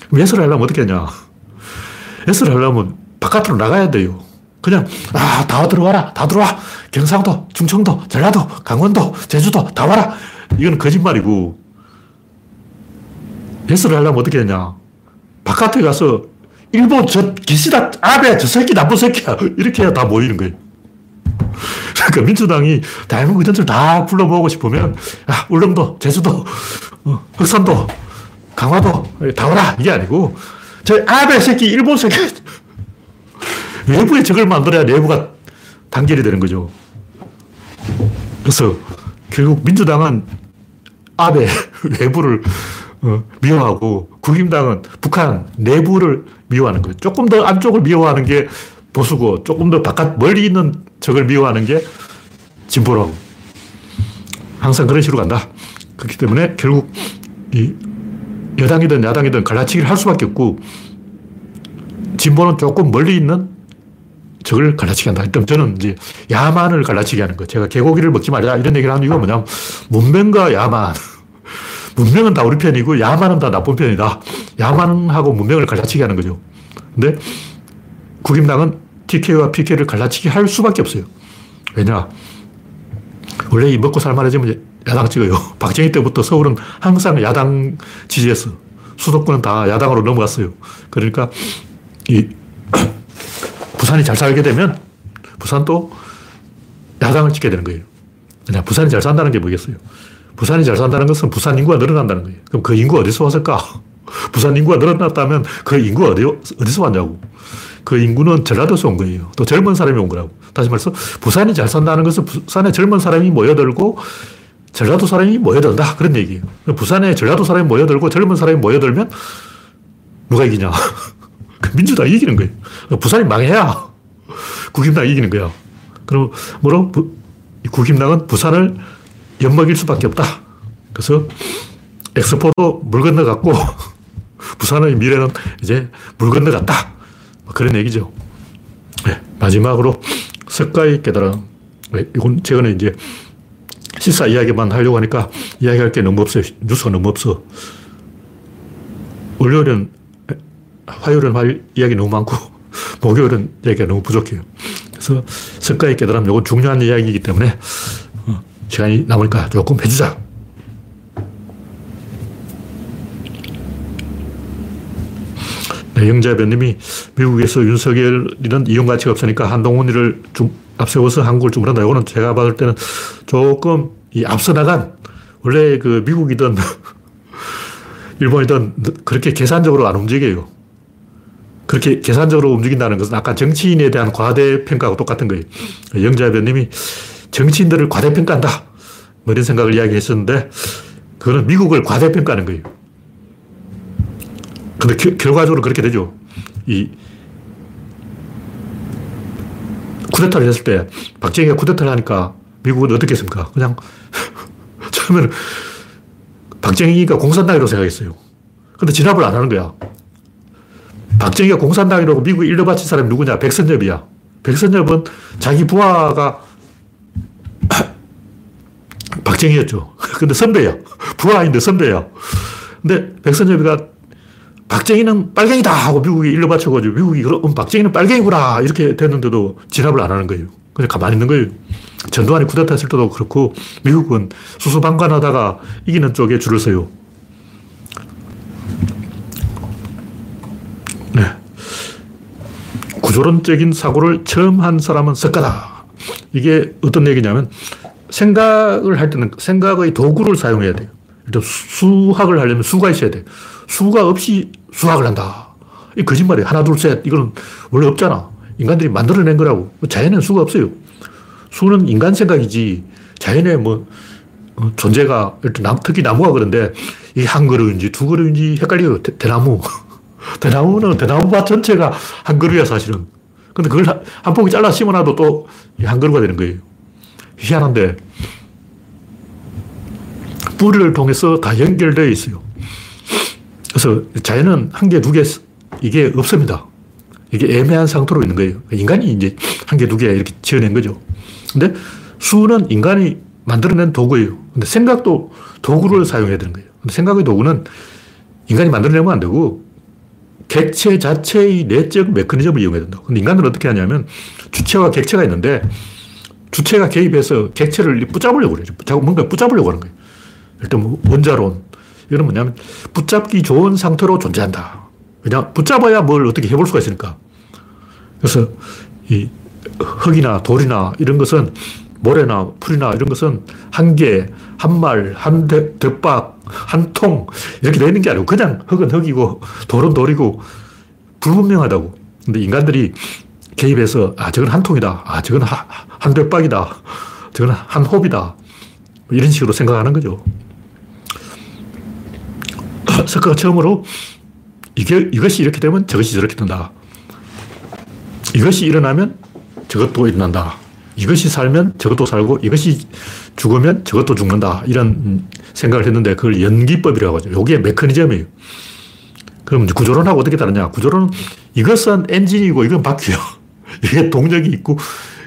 그럼 yes를 하려면 어떻게 하냐. yes를 하려면 바깥으로 나가야 돼요. 그냥, 아, 다 들어와라, 다 들어와. 경상도, 충청도, 전라도, 강원도, 제주도, 다 와라. 이건 거짓말이고, yes를 하려면 어떻게 하냐. 바깥에 가서, 일본 저 기시다, 아베, 저 새끼 나쁜 새끼야. 이렇게 해야 다 모이는 거예요. 그러니까 민주당이 대한민국 전체를 다 불러모으고 싶으면, 아, 울릉도, 제주도, 어, 흑산도, 강화도, 다 와라. 이게 아니고, 저 아베 새끼, 일본 새끼. 외부의 적을 만들어야 내부가 단결이 되는 거죠. 그래서 결국 민주당은 아베 외부를 어, 미워하고 국힘당은 북한 내부를 미워하는 거예요. 조금 더 안쪽을 미워하는 게 보수고 조금 더 바깥 멀리 있는 적을 미워하는 게 진보라고. 항상 그런 식으로 간다. 그렇기 때문에 결국 이 여당이든 야당이든 갈라치기를 할 수밖에 없고 진보는 조금 멀리 있는 적을 갈라치기 한다. 일단 저는 이제 야만을 갈라치기 하는 거. 제가 개고기를 먹지 말자 이런 얘기를 하는 이유가 뭐냐면 문명과 야만. 문명은 다 우리 편이고 야만은 다 나쁜 편이다. 야만하고 문명을 갈라치기 하는 거죠. 근데 국임당은 TK와 PK를 갈라치기 할 수밖에 없어요. 왜냐? 원래 이 먹고 살만해지면 야당 찍어요. 박정희 때부터 서울은 항상 야당 지지했어. 수도권은 다 야당으로 넘어갔어요. 그러니까 이 부산이 잘 살게 되면 부산도 야당을 찍게 되는 거예요. 그냥 부산이 잘 산다는 게 뭐겠어요? 부산이 잘 산다는 것은 부산 인구가 늘어난다는 거예요. 그럼 그 인구 어디서 왔을까? 부산 인구가 늘어났다면 그 인구 어디, 어디서 왔냐고. 그 인구는 전라도에서 온 거예요. 또 젊은 사람이 온 거라고. 다시 말해서 부산이 잘 산다는 것은 부산에 젊은 사람이 모여들고 전라도 사람이 모여든다. 그런 얘기예요. 부산에 전라도 사람이 모여들고 젊은 사람이 모여들면 누가 이기냐. 그 민주당이 이기는 거예요. 부산이 망해야 국힘당이 이기는 거야. 그럼 뭐로? 국힘당은 부산을 엿먹일 수밖에 없다. 그래서 엑스포도 물 건너갔고 부산의 미래는 이제 물 건너갔다. 뭐 그런 얘기죠. 네, 마지막으로 석가의 깨달음. 이건 최근에 이제 실사 이야기만 하려고 하니까 이야기할 게 너무 없어요. 뉴스가 너무 없어. 월요일은 화요일은 할 이야기 너무 많고, 목요일은 이야기가 너무 부족해요. 그래서 석가의 깨달음, 이건 중요한 이야기이기 때문에, 어, 시간이 남으니까 조금 해주자. 네, 영자변님이 미국에서 윤석열이는 이용 가치가 없으니까 한동훈이를 좀 앞세워서 한국을 주문한다. 이거는 제가 봤을 때는 조금 이 앞서 나간 원래 그 미국이든 일본이든 그렇게 계산적으로 안 움직여요. 그렇게 계산적으로 움직인다는 것은 아까 정치인에 대한 과대평가하고 똑같은 거예요. 영자변님이 정치인들을 과대평가한다. 뭐 이런 생각을 이야기했었는데 그거는 미국을 과대평가하는 거예요. 근데 겨, 결과적으로 그렇게 되죠. 이 쿠데타를 했을 때 박정희가 쿠데타를 하니까 미국은 어떻게 했습니까? 그냥 처음에는 박정희가 공산당이라고 생각했어요. 근데 진압을 안 하는 거야. 박정희가 공산당이라고 미국에 일러 바친 사람이 누구냐? 백선엽이야. 백선엽은 자기 부하가 박정희였죠. 근데 선배야. 부하인데 선배야. 근데 백선엽이가 박정희는 빨갱이다 하고 미국이 일러 바쳐가지고 미국이 그럼 박정희는 빨갱이구나 이렇게 됐는데도 진압을 안 하는 거예요. 그냥 가만히 있는 거예요. 전두환이 쿠데타 했을 때도 그렇고 미국은 수수방관하다가 이기는 쪽에 줄을 서요. 네. 구조론적인 사고를 처음 한 사람은 석가다. 이게 어떤 얘기냐면 생각을 할 때는 생각의 도구를 사용해야 돼요. 일단 수학을 하려면 수가 있어야 돼. 수가 없이 수학을 한다. 이 거짓말이에요. 하나, 둘, 셋. 이거는 원래 없잖아. 인간들이 만들어낸 거라고. 자연에는 수가 없어요. 수는 인간 생각이지 자연의 뭐 어, 존재가 일단 특히 나무가 그런데 이게 한 그루인지 두 그루인지 헷갈려요. 대, 나무 대나무는 대나무밭 전체가 한 그루야 사실은. 근데 그걸 한, 한 포기 잘라 심어놔도 또 한 그루가 되는 거예요. 희한한데 뿌리를 통해서 다 연결되어 있어요. 그래서 자연은 한 개, 두 개, 이게 없습니다. 이게 애매한 상태로 있는 거예요. 인간이 이제 한 개, 두 개 이렇게 지어낸 거죠. 근데 수는 인간이 만들어낸 도구예요. 근데 생각도 도구를 사용해야 되는 거예요. 근데 생각의 도구는 인간이 만들어내면 안 되고 객체 자체의 내적 메커니즘을 이용해야 된다. 근데 인간들은 어떻게 하냐면 주체와 객체가 있는데 주체가 개입해서 객체를 붙잡으려고 그래요. 자꾸 뭔가 붙잡으려고 하는 거예요. 일단 뭐 원자론. 이건 뭐냐면 붙잡기 좋은 상태로 존재한다. 그냥 붙잡아야 뭘 어떻게 해볼 수가 있으니까. 그래서 이 흙이나 돌이나 이런 것은 모래나 풀이나 이런 것은 한 개, 한 말, 한 대, 박, 한 통, 이렇게 되어 있는 게 아니고 그냥 흙은 흙이고 돌은 돌이고 불분명하다고. 근데 인간들이 개입해서 아, 저건 한 통이다. 아, 저건 하, 한 대박이다. 저건 한 홉이다. 이런 식으로 생각하는 거죠. 석가가 처음으로 이게, 이것이 이렇게 되면 저것이 저렇게 된다. 이것이 일어나면 저것도 일어난다. 이것이 살면 저것도 살고 이것이 죽으면 저것도 죽는다. 이런 생각을 했는데 그걸 연기법이라고 하죠. 이게 메커니즘이에요. 그럼 구조론하고 어떻게 다르냐? 구조론은 이것은 엔진이고 이건 바퀴야. 이게 동력이 있고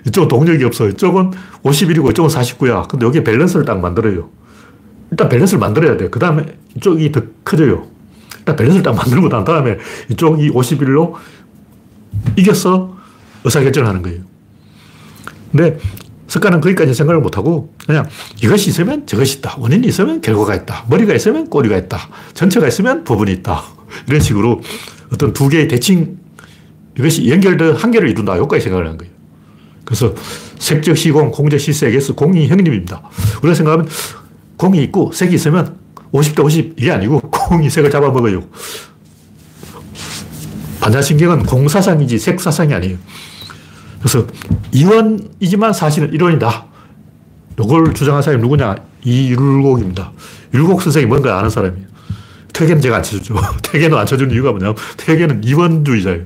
이쪽은 동력이 없어. 이쪽은 51이고 이쪽은 49야. 근데 여기에 밸런스를 딱 만들어요. 일단 밸런스를 만들어야 돼. 그 다음에 이쪽이 더 커져요. 일단 밸런스를 딱 만들고 난 다음에 이쪽이 51로 이겨서 의사결정을 하는 거예요. 근데 석가는 거기까지 생각을 못하고 그냥 이것이 있으면 저것이 있다. 원인이 있으면 결과가 있다. 머리가 있으면 꼬리가 있다. 전체가 있으면 부분이 있다. 이런 식으로 어떤 두 개의 대칭 이것이 연결된 한계를 이룬다. 여기까지 생각을 한 거예요. 그래서 색적 시공, 공적 시색에서 공이 형님입니다. 우리가 생각하면 공이 있고 색이 있으면 50대 50 이게 아니고 공이 색을 잡아먹어요. 반야신경은 공사상이지 색사상이 아니에요. 그래서 이원이지만 사실은 일원이다. 이걸 주장한 사람이 누구냐? 이율곡입니다. 율곡 선생이 뭔가 아는 사람이에요. 퇴계는 제가 안 쳐주죠. 퇴계는 안 쳐주는 이유가 뭐냐면 퇴계는 이원주의자예요.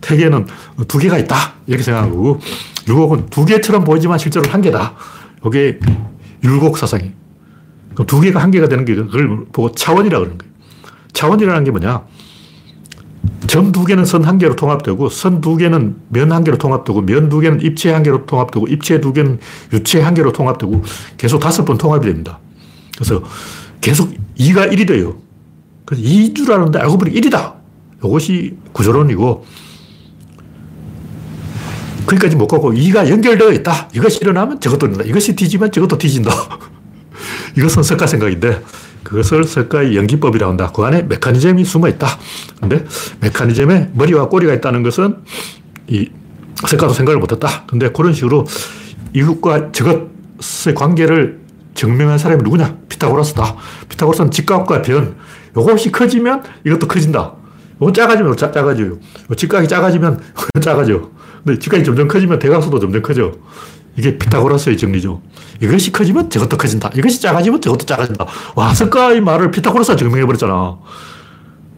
퇴계는 두 개가 있다. 이렇게 생각하고 율곡은 두 개처럼 보이지만 실제로 한 개다. 이게 율곡 사상이에요. 그럼 두 개가 한 개가 되는 게 그걸 보고 차원이라 그러는 거예요. 차원이라는 게 뭐냐? 점 두 개는 선 한 개로 통합되고 선 두 개는 면 한 개로 통합되고 면 두 개는 입체 한 개로 통합되고 입체 두 개는 유체 한 개로 통합되고 계속 다섯 번 통합이 됩니다. 그래서 계속 2가 1이 돼요. 그래서 2인 줄 알았는데 알고 보니 1이다. 이것이 구조론이고 거기까지 못 가고 2가 연결되어 있다. 이것이 일어나면 저것도 일어난다. 이것이 뒤지면 저것도 뒤진다. 이것은 석가 생각인데 그것을 석가의 연기법이라고 한다. 그 안에 메커니즘이 숨어 있다. 근데 메커니즘에 머리와 꼬리가 있다는 것은 이 석가도 생각을 못 했다. 근데 그런 식으로 이것과 저것의 관계를 증명한 사람이 누구냐? 피타고라스다. 피타고라스는 직각과 변. 이것이 커지면 이것도 커진다. 이거 작아지면 작, 작아져요. 직각이 작아지면 작아져. 근데 직각이 점점 커지면 대각선도 점점 커져. 이게 피타고라스의 정리죠. 이것이 커지면 저것도 커진다. 이것이 작아지면 저것도 작아진다. 와, 석가의 말을 피타고라스가 증명해버렸잖아.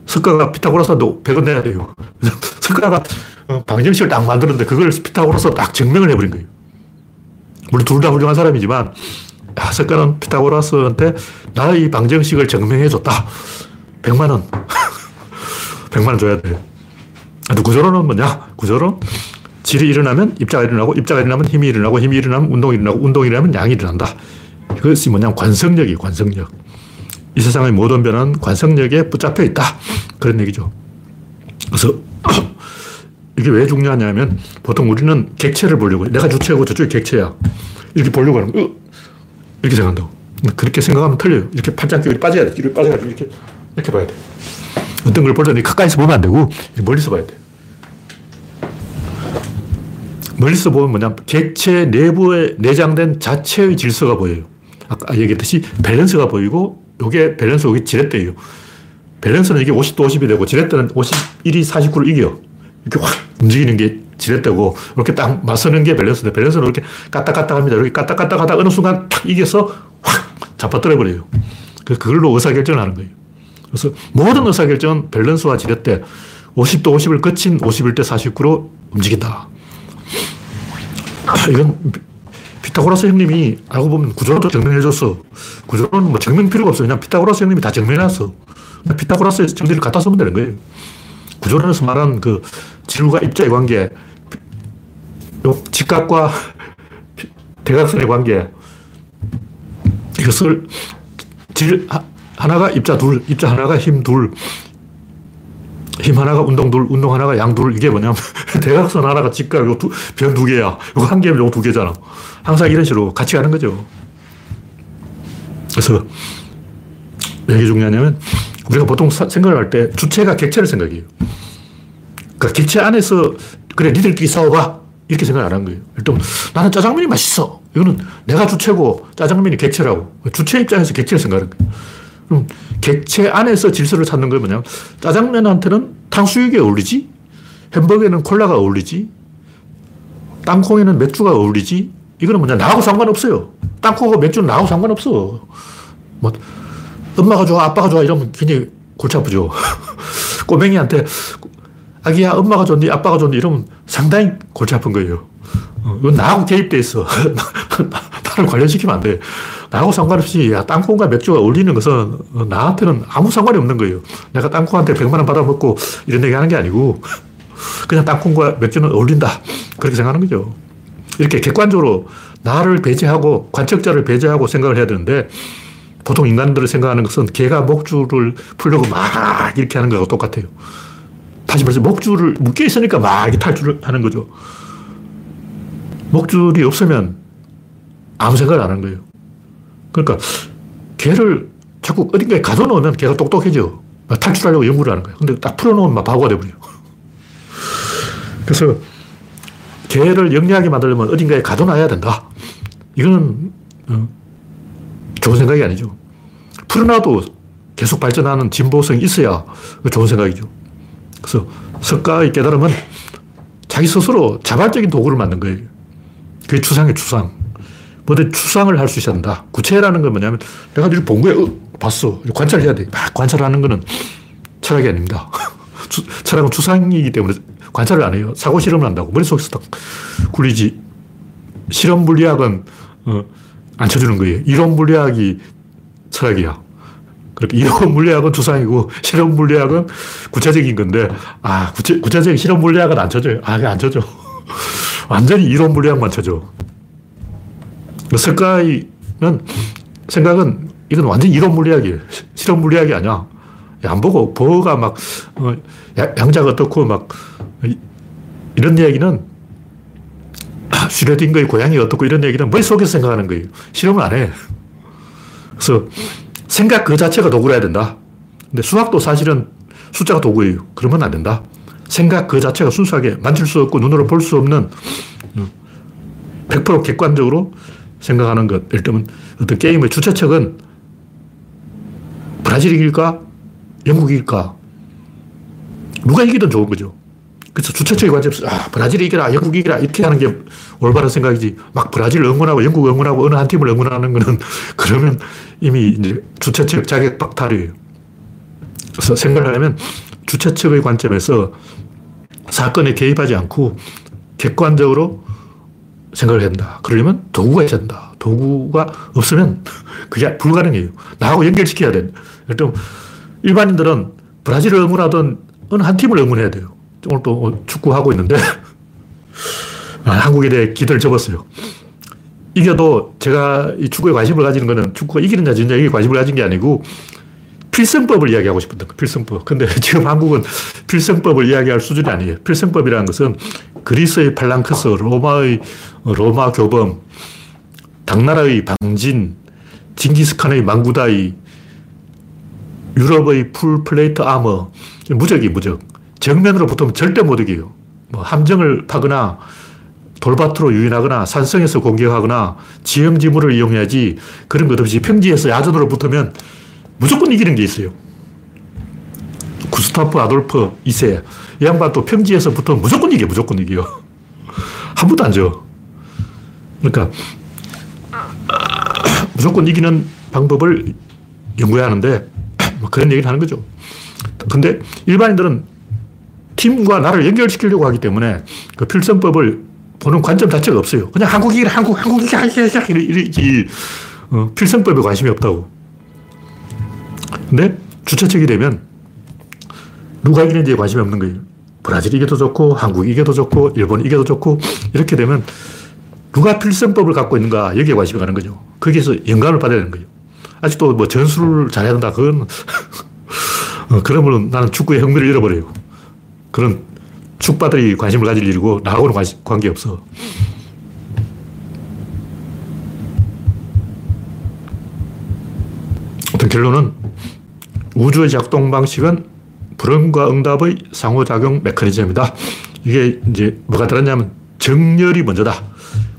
석가가 피타고라스도 100원 내야 돼요. 석가가 어, 방정식을 딱 만들었는데 그걸 피타고라스 딱 증명을 해버린 거예요. 물론 둘 다 훌륭한 사람이지만 야, 석가는 피타고라스한테 나의 방정식을 증명해줬다. 100만 원. 100만 원 줘야 돼. 근데 구조론은 뭐냐? 구조론 질이 일어나면 입자가 일어나고 입자가 일어나면 힘이 일어나고 힘이 일어나면 운동이 일어나고 운동이 일어나면 양이 일어난다. 이것이 뭐냐면 관성력이에요. 관성력. 이 세상의 모든 변화는 관성력에 붙잡혀 있다. 그런 얘기죠. 그래서 이게 왜 중요하냐면 보통 우리는 객체를 보려고 해. 내가 주체고 저쪽이 객체야. 이렇게 보려고 하는 거. 이렇게 생각한다고. 그렇게 생각하면 틀려요. 이렇게 팔짱 끼고 빠져야 돼. 뒤로 빠져가지고 이렇게, 이렇게 봐야 돼. 어떤 걸 볼때 가까이서 보면 안 되고 멀리서 봐야 돼. 멀리서 보면 뭐냐 객체 내부에 내장된 자체의 질서가 보여요. 아까 얘기했듯이 밸런스가 보이고 이게 밸런스, 이게 지렛대예요. 밸런스는 이게 50도 50이 되고 지렛대는 51이 49를 이겨. 이렇게 확 움직이는 게 지렛대고 이렇게 딱 맞서는 게 밸런스인데 밸런스는 이렇게 까딱까딱 합니다. 이렇게 까딱까딱 하다 어느 순간 탁 이겨서 확 잡아떨어 버려요. 그걸로 의사결정을 하는 거예요. 그래서 모든 의사결정은 밸런스와 지렛대 50도 50을 거친 51대 49로 움직인다. 이건 피타고라스 형님이 알고 보면 구조론도 증명해줬어. 구조론은 뭐 증명 필요가 없어. 그냥 피타고라스 형님이 다 증명해놨어. 피타고라스 정리를 갖다 쓰면 되는 거예요. 구조론에서 말하는 그 질과 입자의 관계, 직각과 대각선의 관계, 이것을 질 하나가 입자 둘, 입자 하나가 힘 둘, 힘 하나가 운동 둘, 운동 하나가 양 둘, 이게 뭐냐면, 대각선 하나가 직각, 요 두, 변 두 개야. 이거 한 개면 요거 두 개잖아. 항상 이런 식으로 같이 가는 거죠. 그래서, 왜 이게 중요하냐면, 우리가 보통 생각을 할 때 주체가 객체를 생각해요. 그러니까 객체 안에서, 그래, 니들끼리 싸워봐. 이렇게 생각 안 한 거예요. 일단, 나는 짜장면이 맛있어. 이거는 내가 주체고 짜장면이 객체라고. 주체 입장에서 객체를 생각하는 거예요. 그럼 객체 안에서 질서를 찾는 건 뭐냐면 짜장면한테는 탕수육이 어울리지? 햄버거에는 콜라가 어울리지? 땅콩에는 맥주가 어울리지? 이거는 뭐냐? 나하고 상관없어요. 땅콩하고 맥주는 나하고 상관없어. 뭐, 엄마가 좋아, 아빠가 좋아 이러면 굉장히 골치 아프죠. 꼬맹이한테 아기야, 엄마가 좋니, 아빠가 좋니 이러면 상당히 골치 아픈 거예요. 어, 이건 나하고 개입돼 있어. 나를 관련시키면 안 돼. 나하고 상관없이 야, 땅콩과 맥주가 어울리는 것은 나한테는 아무 상관이 없는 거예요. 내가 땅콩한테 100만 원 받아먹고 이런 얘기 하는 게 아니고 그냥 땅콩과 맥주는 어울린다. 그렇게 생각하는 거죠. 이렇게 객관적으로 나를 배제하고 관측자를 배제하고 생각을 해야 되는데 보통 인간들을 생각하는 것은 개가 목줄을 풀려고 막 이렇게 하는 거하고 똑같아요. 다시 말해서 목줄을 묶여 있으니까 막 탈출을 하는 거죠. 목줄이 없으면 아무 생각을 안 하는 거예요. 그러니까 개를 자꾸 어딘가에 가둬놓으면 개가 똑똑해져. 탈출하려고 연구를 하는 거예요. 근데 딱 풀어놓으면 막 바보가 돼버려요. 그래서 개를 영리하게 만들려면 어딘가에 가둬놔야 된다. 이거는 어, 좋은 생각이 아니죠. 풀어놔도 계속 발전하는 진보성이 있어야 좋은 생각이죠. 그래서 석가의 깨달음은 자기 스스로 자발적인 도구를 만든 거예요. 그게 추상의 추상. 뭐든 추상을 할수 한다. 구체라는 건 뭐냐면 내가 이걸 본 거야. 어, 봤어. 관찰해야 돼. 막 관찰하는 거는 철학이 아닙니다. 철학은 추상이기 때문에 관찰을 안 해요. 사고 실험을 한다고. 머릿속에서 딱 굴리지. 실험 물리학은 어, 안 쳐주는 거예요. 이론 물리학이 철학이야. 그렇게 이론 물리학은 추상이고 실험 물리학은 구체적인 건데 아 구체, 구체적인 실험 물리학은 안 쳐줘요. 아, 안 쳐줘. 완전히 이론 물리학만 쳐줘. 석가이는 생각은 이건 완전 이론 물리학이에요. 실험 물리학이 아니야. 안 보고 버가 막 어, 양자가 어떻고 막 이런 이야기는 슈레딩거의 고양이 어떻고 이런 얘기는 머릿속에서 생각하는 거예요. 실험을 안 해. 그래서 생각 그 자체가 도구라 해야 된다. 근데 수학도 사실은 숫자가 도구예요. 그러면 안 된다. 생각 그 자체가 순수하게 만질 수 없고 눈으로 볼 수 없는 100% 객관적으로 생각하는 것. 예를 들면 어떤 게임의 주최측은 브라질이 이길까? 영국이 이길까? 누가 이기든 좋은 거죠. 그래서 주최측의 관점에서 아, 브라질이 이기라, 영국이 이기라 이렇게 하는 게 올바른 생각이지. 막 브라질 응원하고 영국 응원하고 어느 한 팀을 응원하는 거는 그러면 이미 이제 주최측 자격 박탈이에요. 그래서 생각을 하면 주최 측의 관점에서 사건에 개입하지 않고 객관적으로 생각을 한다. 그러려면 도구가 있어야 된다. 도구가 없으면 그게 불가능해요. 나하고 연결시켜야 돼. 일단 일반인들은 브라질을 응원하던 어느 한 팀을 응원해야 돼요. 오늘 또 축구하고 있는데 아, 한국에 대해 기대를 접었어요. 이겨도 제가 이 축구에 관심을 가지는 거는 축구가 지느냐 이게 관심을 가진 게 아니고 필승법을 이야기하고 싶었던 거, 필승법. 근데 지금 한국은 필승법을 이야기할 수준이 아니에요. 필승법이라는 것은 그리스의 팔랑크스, 로마의 로마 교범, 당나라의 방진, 징기스칸의 망구다이, 유럽의 풀 플레이트 아머, 무적이 무적. 정면으로 붙으면 절대 못 이겨요. 뭐 함정을 파거나 돌밭으로 유인하거나 산성에서 공격하거나 지형지물을 이용해야지 그런 것 없이 평지에서 야전으로 붙으면 무조건 이기는 게 있어요. 구스타프 아돌프 2세. 이 양반 또 평지에서 붙으면 무조건 이겨, 무조건 이겨. 한 번도 안 져. 그러니까, 무조건 이기는 방법을 연구해야 하는데, 뭐 그런 얘기를 하는 거죠. 근데 일반인들은 팀과 나를 연결시키려고 하기 때문에 그 필성법을 보는 관점 자체가 없어요. 그냥 한국이 한국, 한국이, 이러지. 어, 필성법에 관심이 없다고. 근데 주최 측이 되면 누가 이기는지에 관심이 없는 거예요. 브라질 이겨도 좋고, 한국 이겨도 좋고, 일본 이겨도 좋고, 이렇게 되면 누가 필승법을 갖고 있는가, 여기에 관심이 가는 거죠. 거기에서 영감을 받아야 되는 거예요. 아직도 뭐 전술을 잘해야 된다, 그건, 어, 그러면 나는 축구의 흥미를 잃어버려요. 그런 축바들이 관심을 가질 일이고, 나하고는 관심, 관계없어. 결론은 우주의 작동 방식은 불응과 응답의 상호작용 메커니즘이다. 이게 이제 뭐가 들었냐면 정렬이 먼저다.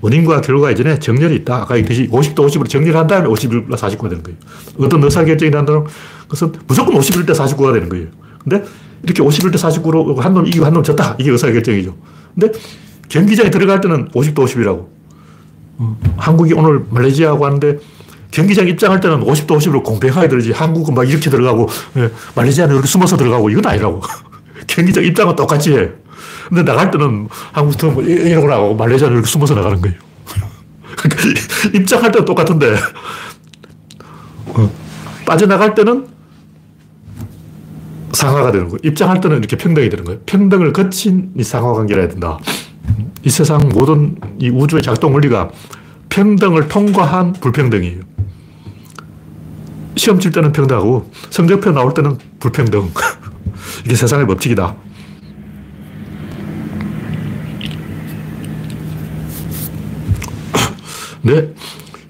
원인과 결과 이전에 정렬이 있다. 아까 얘기했듯이 50대 50으로 정렬한 다음에 51대 49가 되는 거예요. 어떤 의사결정이 난다는 것은 무조건 51대 49가 되는 거예요. 근데 이렇게 51대 49로 한 놈 이기고 한 놈 졌다. 이게 의사결정이죠. 근데 경기장에 들어갈 때는 50대 50이라고. 어, 한국이 오늘 말레이시아하고 하는데 경기장 입장할 때는 50도 50으로 공평하게 들지 한국은 막 이렇게 들어가고 예, 말레이시아는 이렇게 숨어서 들어가고 이건 아니라고. 경기장 입장은 똑같이 해. 근데 나갈 때는 뭐 이러고 나가고 말레이시아는 이렇게 숨어서 나가는 거예요. 그러니까 입장할 때는 똑같은데 어, 빠져나갈 때는 상하가 되는 거예요. 입장할 때는 이렇게 평등이 되는 거예요. 평등을 거친 이 상하 관계라 해야 된다. 이 세상 모든 이 우주의 작동 원리가 평등을 통과한 불평등이에요. 시험 칠 때는 평등하고 성적표 나올 때는 불평등. 이게 세상의 법칙이다. 네.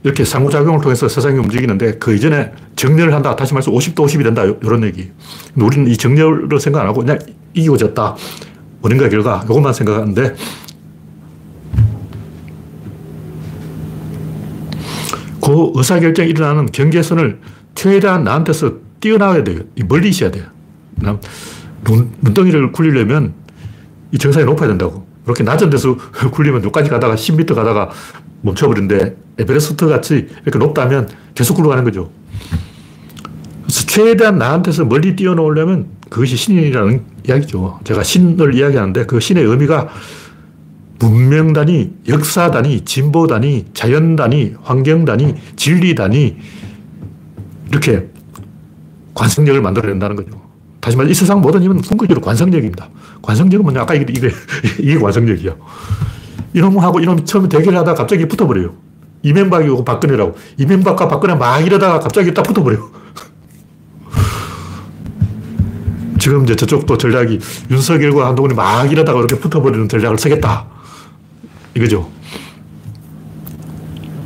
이렇게 상호작용을 통해서 세상이 움직이는데 그 이전에 정렬을 한다. 다시 말해서 50도 50이 된다. 이런 얘기. 우리는 이 정렬을 생각 안 하고 그냥 이기고 졌다. 원인과 결과. 이것만 생각하는데 그 의사결정이 일어나는 경계선을 최대한 나한테서 뛰어나와야 돼요. 멀리 있어야 돼요. 눈, 눈덩이를 굴리려면 이 정상이 높아야 된다고. 이렇게 낮은 데서 굴리면 여기까지 가다가 10m 가다가 멈춰버린데 에베레스트 같이 이렇게 높다면 계속 굴러가는 거죠. 그래서 최대한 나한테서 멀리 뛰어놓으려면 그것이 신이라는 이야기죠. 제가 신을 이야기하는데 그 신의 의미가 문명단위, 역사단위, 진보단위, 자연단위, 환경단위, 진리단위, 이렇게 관성력을 만들어낸다는 거죠. 다시 말해, 이 세상 모든 힘은 궁극적으로 관성력입니다. 관성력은 뭐냐? 아까 이게, 이게, 이게 관성력이야. 이놈하고 이놈이 처음에 대결하다가 갑자기 붙어버려요. 이명박이고 박근혜라고. 이명박과 박근혜 막 이러다가 갑자기 딱 붙어버려요. 지금 이제 저쪽도 전략이 윤석열과 한동훈이 막 이러다가 이렇게 붙어버리는 전략을 쓰겠다. 이거죠.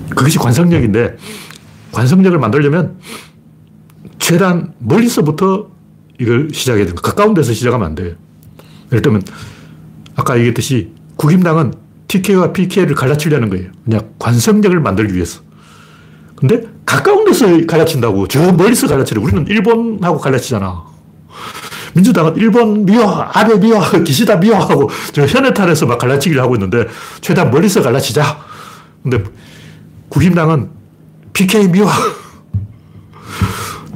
그것이 관성력인데, 관성력을 만들려면 최대한 멀리서부터 이걸 시작해야 되는 가까운 데서 시작하면 안 돼요. 예를 들면, 아까 얘기했듯이 국임당은 TK와 PK를 갈라치려는 거예요. 그냥 관성력을 만들기 위해서. 근데 가까운 데서 갈라친다고. 저 멀리서 갈라치려. 우리는 일본하고 갈라치잖아. 민주당은 일본 미워, 아베 미워, 기시다 미워하고 저 현해탄에서 막 갈라치기를 하고 있는데 최대한 멀리서 갈라치자. 근데 국힘당은 PK 미워.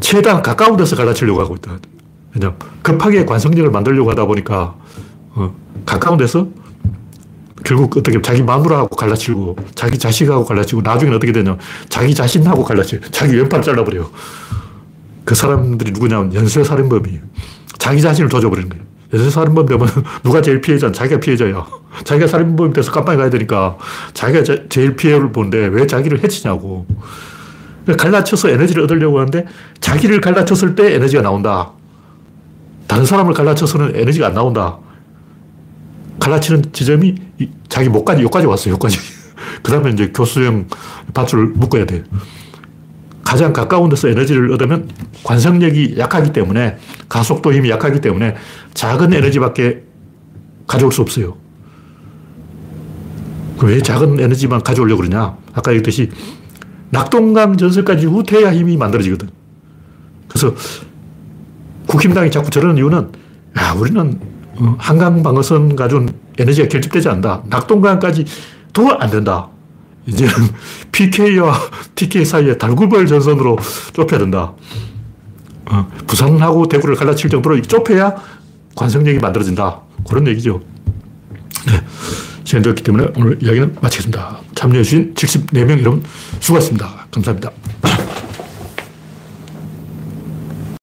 최대한 가까운 데서 갈라치려고 하고 있다. 그냥 급하게 관성력을 만들려고 하다 보니까 어, 가까운 데서 결국 어떻게 자기 마누라하고 갈라치고 자기 자식하고 갈라치고 나중에 어떻게 되냐 자기 자신하고 갈라치고 자기 왼팔 잘라버려요. 그 사람들이 누구냐면 연쇄살인범이 자기 자신을 조져버리는 거예요. 연쇄살인범 되면 누가 제일 피해자? 자기가 피해자야. 자기가 살인범이 돼서 깜빵에 가야 되니까 자기가 제, 제일 피해를 보는데 왜 자기를 해치냐고. 갈라쳐서 에너지를 얻으려고 하는데 자기를 갈라쳤을 때 에너지가 나온다. 다른 사람을 갈라쳐서는 에너지가 안 나온다. 갈라치는 지점이 자기 목까지, 여기까지 왔어요, 여기까지. 그 다음에 이제 교수형 밧줄을 묶어야 돼. 가장 가까운 데서 에너지를 얻으면 관성력이 약하기 때문에 가속도 힘이 약하기 때문에 작은 에너지밖에 가져올 수 없어요. 왜 작은 에너지만 가져오려고 그러냐? 아까 얘기했듯이 낙동강 전설까지 후퇴해야 힘이 만들어지거든. 그래서 국힘당이 자꾸 저러는 이유는 야, 우리는 어, 한강 방어선 가지고는 에너지가 결집되지 않는다. 낙동강까지 도 안 된다. 이제는 PK와 TK 사이에 달구벌 전선으로 좁혀야 된다. 어, 부산하고 대구를 갈라칠 정도로 좁혀야 관성력이 만들어진다. 그런 얘기죠. 네. 시간이 되었기 때문에 오늘 이야기는 마치겠습니다. 참여해주신 74명 여러분 수고하셨습니다. 감사합니다.